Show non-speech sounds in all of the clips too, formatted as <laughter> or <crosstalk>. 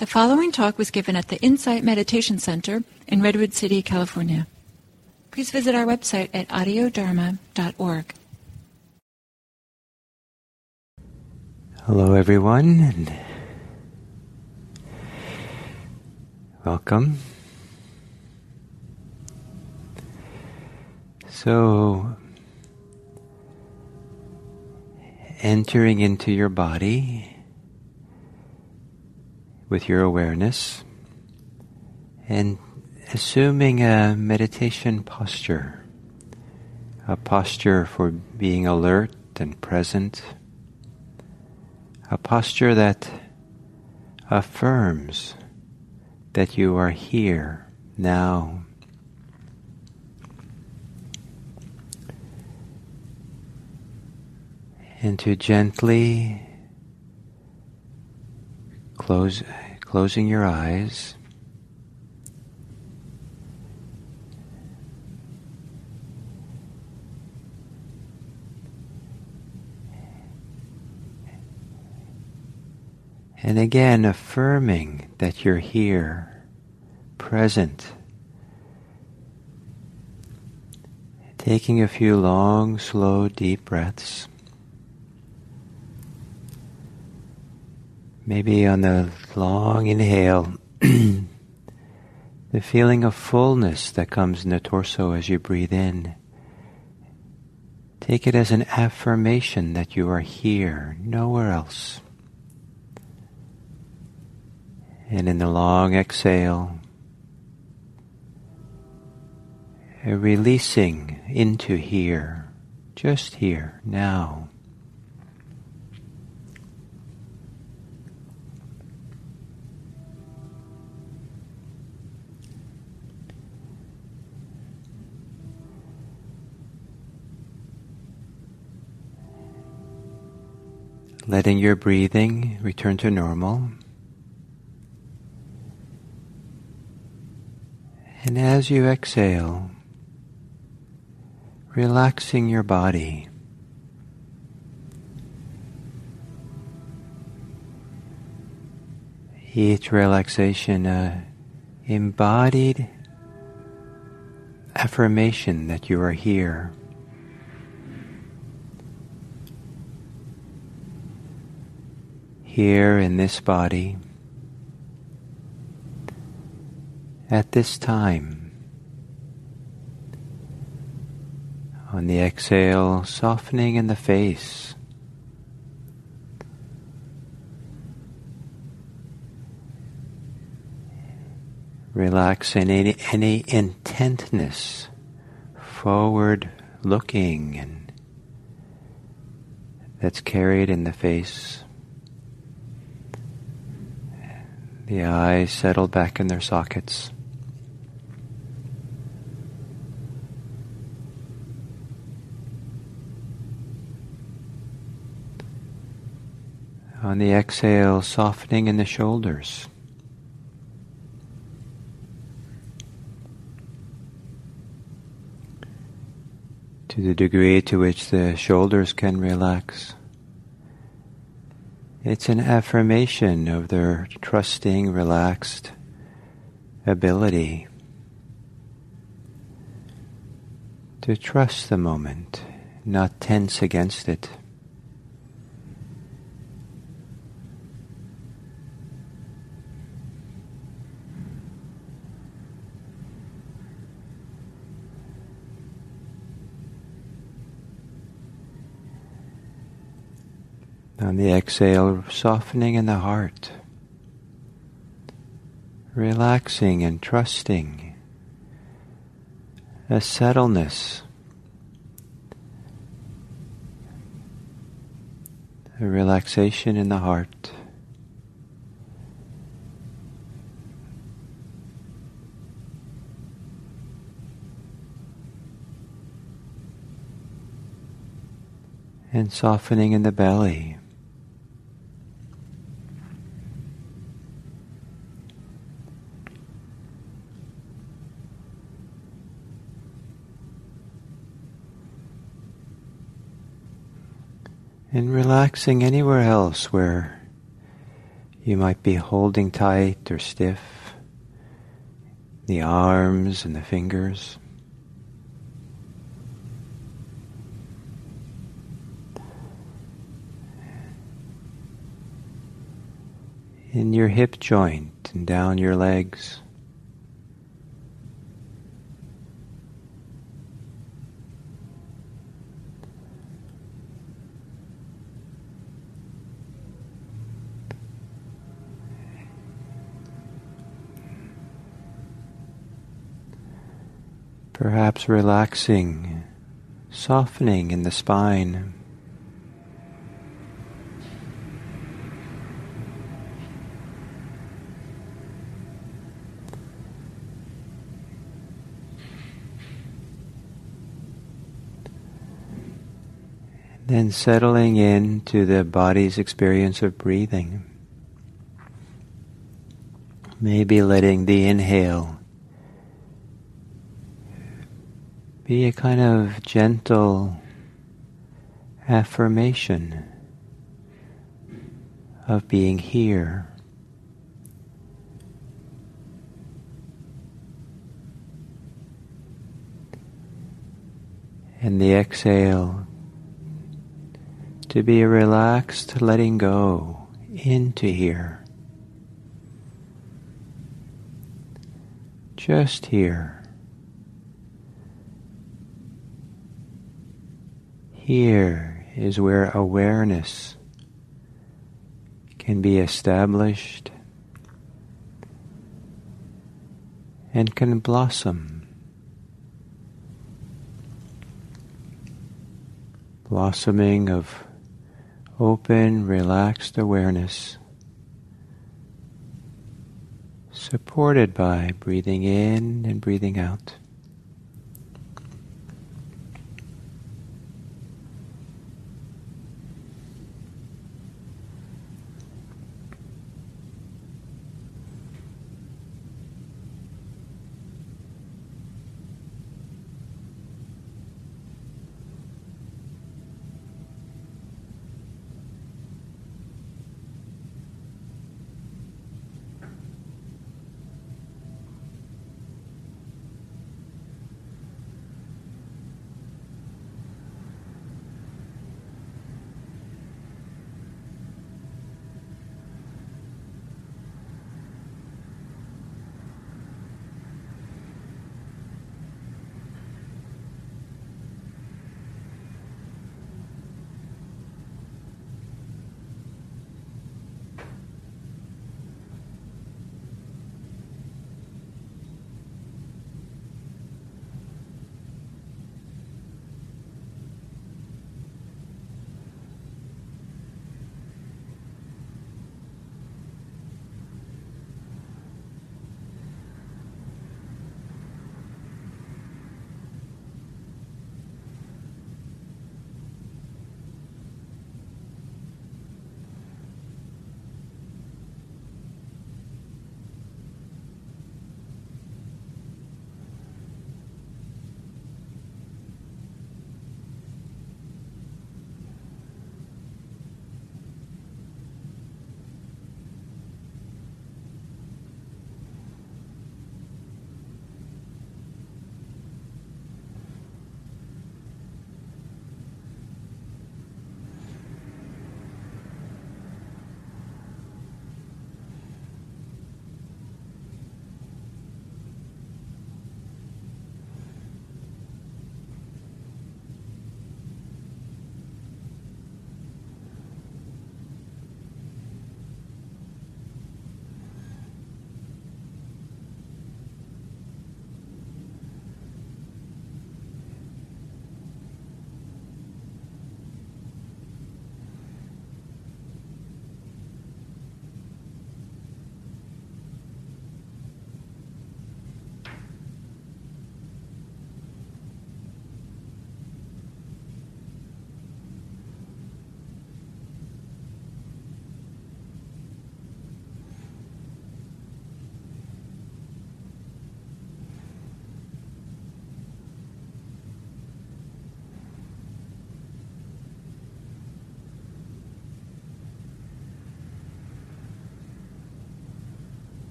The following talk was given at the Insight Meditation Center in Redwood City, California. Please visit our website at audiodharma.org. Hello, everyone, and welcome. So, entering into your body with your awareness and assuming a meditation posture, a posture for being alert and present, a posture that affirms that you are here now. And to gently close, closing your eyes. And again, affirming that you're here, present. Taking a few long, slow, deep breaths. Maybe on the long inhale, <clears throat> the feeling of fullness that comes in the torso as you breathe in. Take it as an affirmation that you are here, nowhere else. And in the long exhale, a releasing into here, just here, now. Letting your breathing return to normal. And as you exhale, relaxing your body. Each relaxation, a embodied affirmation that you are here. Here in this body at this time. On the exhale, softening in the face. Relaxing any, any intentness, forward looking, and that's carried in the face. The eyes settle back in their sockets. On the exhale, softening in the shoulders. To the degree to which the shoulders can relax. It's an affirmation of their trusting, relaxed ability to trust the moment, not tense against it. On the exhale, softening in the heart, relaxing and trusting, a settledness, a relaxation in the heart. And softening in the belly. and relaxing anywhere else where You might be holding tight or stiff the arms and the fingers. In your hip joint and down your legs. Perhaps relaxing, softening in the spine. Then settling into the body's experience of breathing. Maybe letting the inhale be a kind of gentle affirmation of being here. And the exhale to be a relaxed letting go into here. Just here. Here is where awareness can be established and can blossom. Blossoming of open, relaxed awareness, supported by breathing in and breathing out.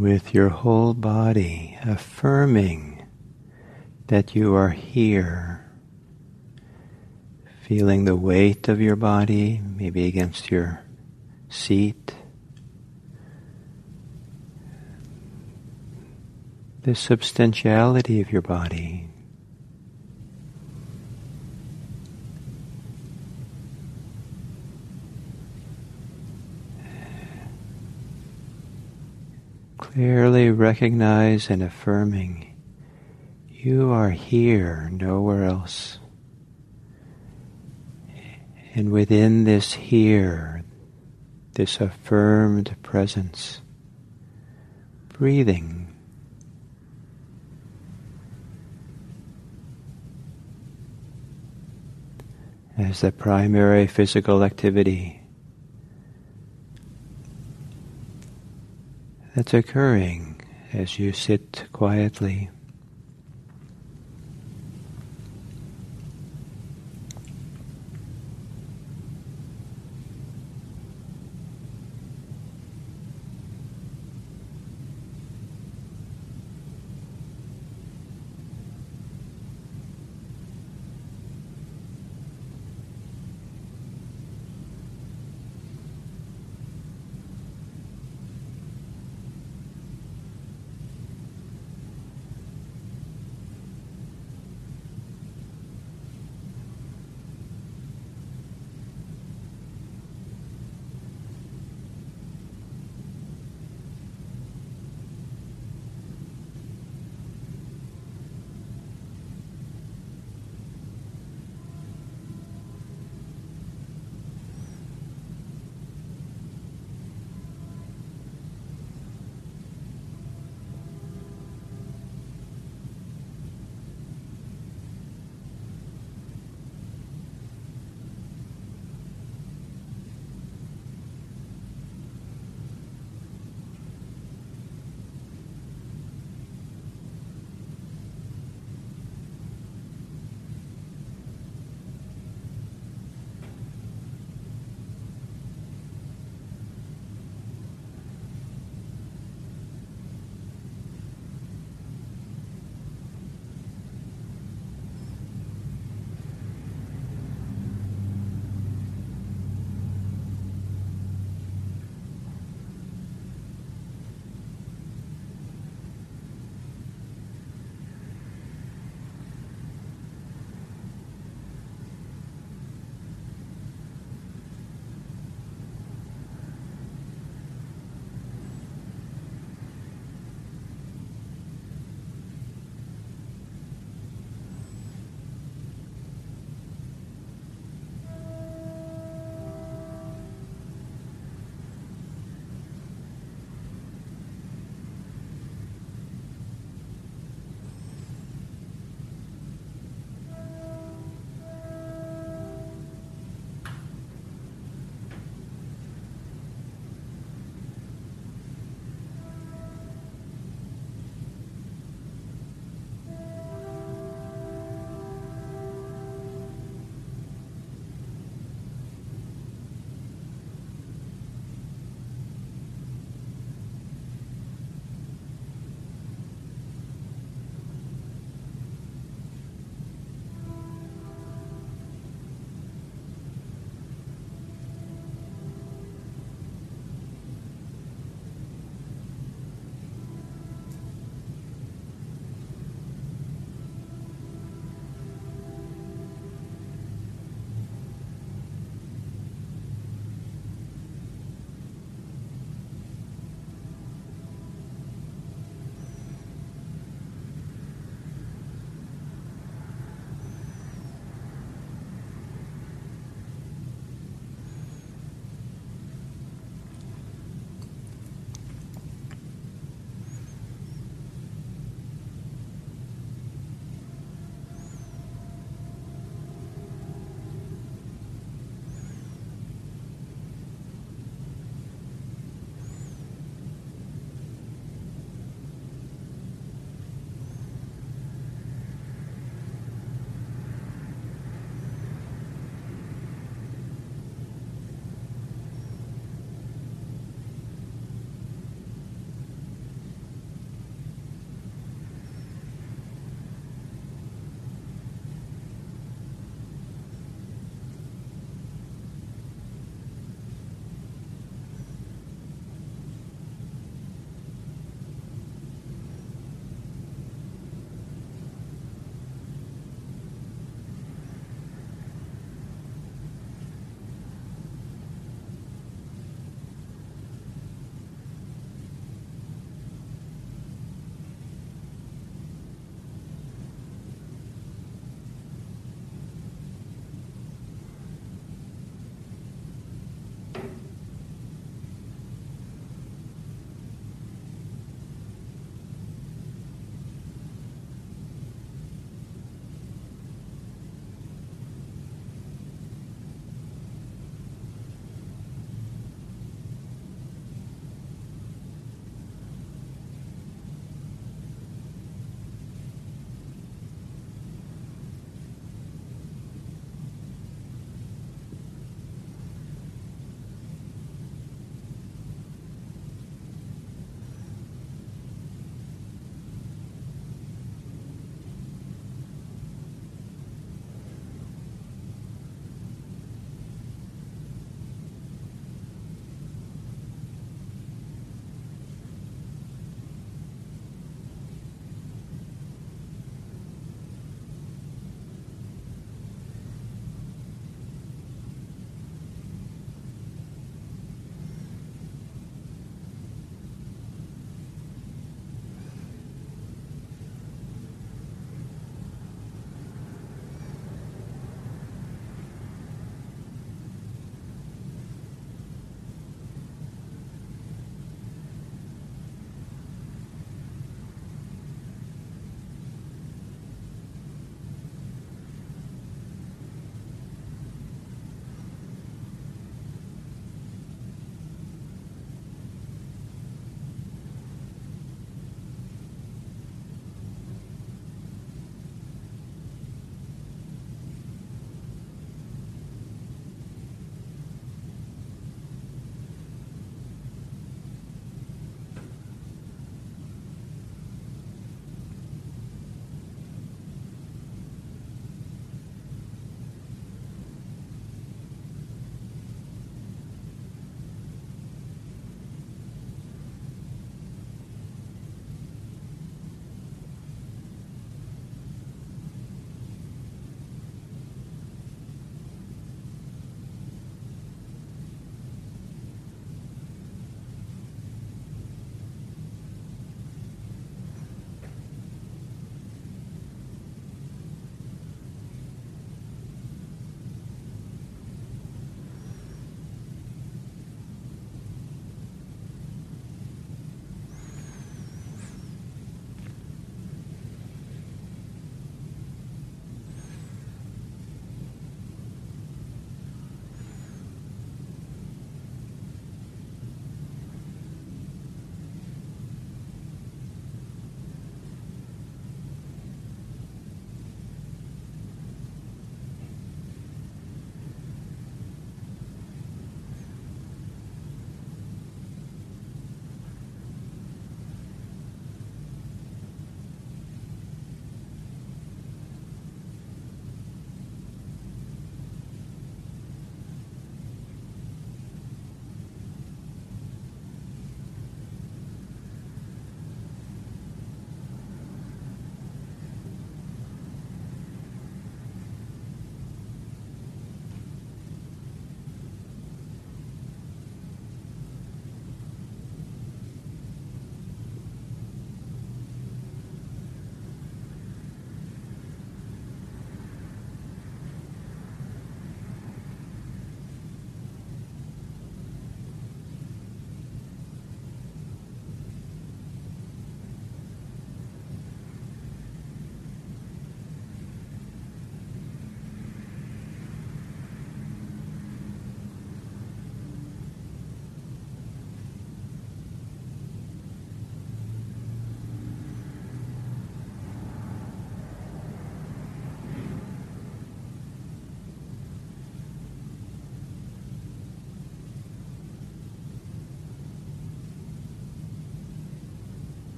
With your whole body, affirming that you are here. Feeling the weight of your body, maybe against your seat. The substantiality of your body. Clearly recognize and affirming you are here, nowhere else. And within this here, this affirmed presence, breathing. As the primary physical activity. That's occurring as you sit quietly.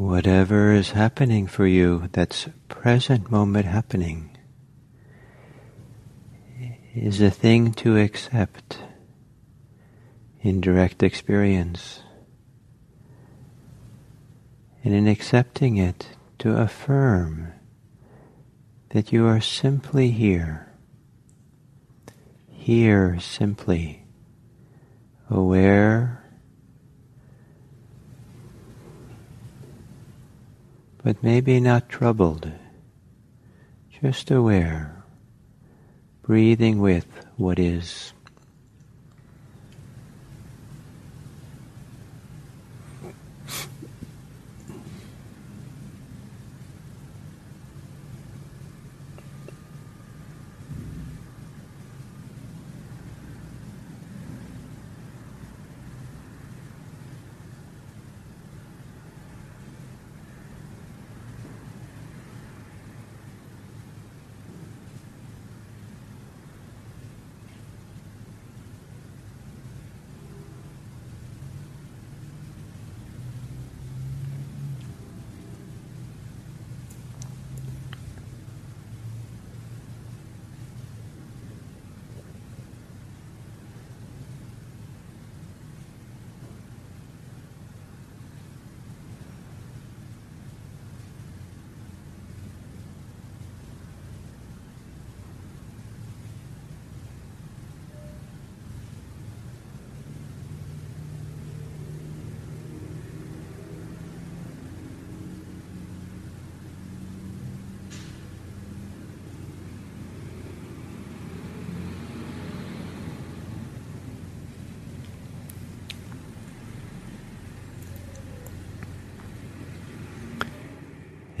Whatever is happening for you that's present moment happening is a thing to accept in direct experience. And in accepting it, to affirm that you are simply here, here simply, aware, but maybe not troubled, just aware, breathing with what is.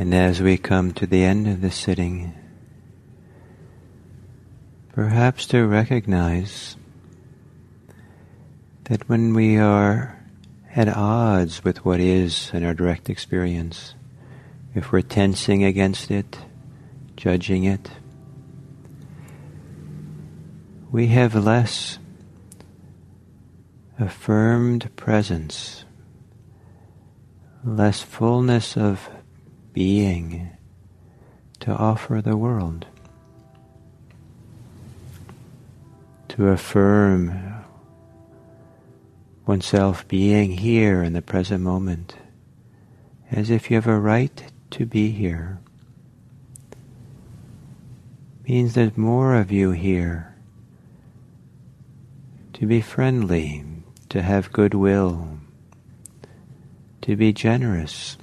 And as we come to the end of the sitting, perhaps to recognize that when we are at odds with what is in our direct experience, if we're tensing against it, judging it, we have less affirmed presence, less fullness of being to offer the world. To affirm oneself being here in the present moment, as if you have a right to be here, means there's more of you here. To be friendly, to have goodwill, to be generous.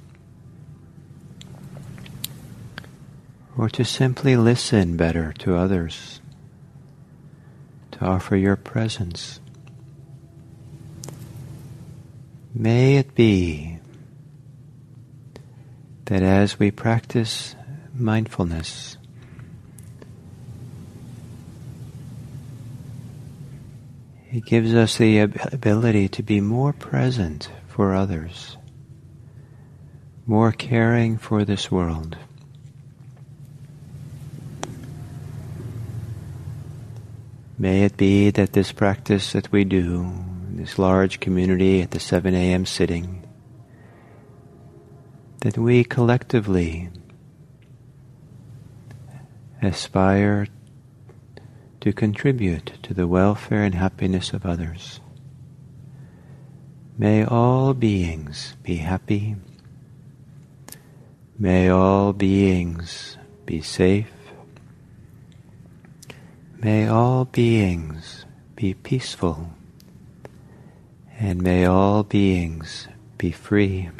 Or to simply listen better to others, to offer your presence. May it be that as we practice mindfulness, it gives us the ability to be more present for others, more caring for this world. May it be that this practice that we do, this large community at the 7 a.m. sitting, that we collectively aspire to contribute to the welfare and happiness of others. May all beings be happy. May all beings be safe. May all beings be peaceful, and may all beings be free.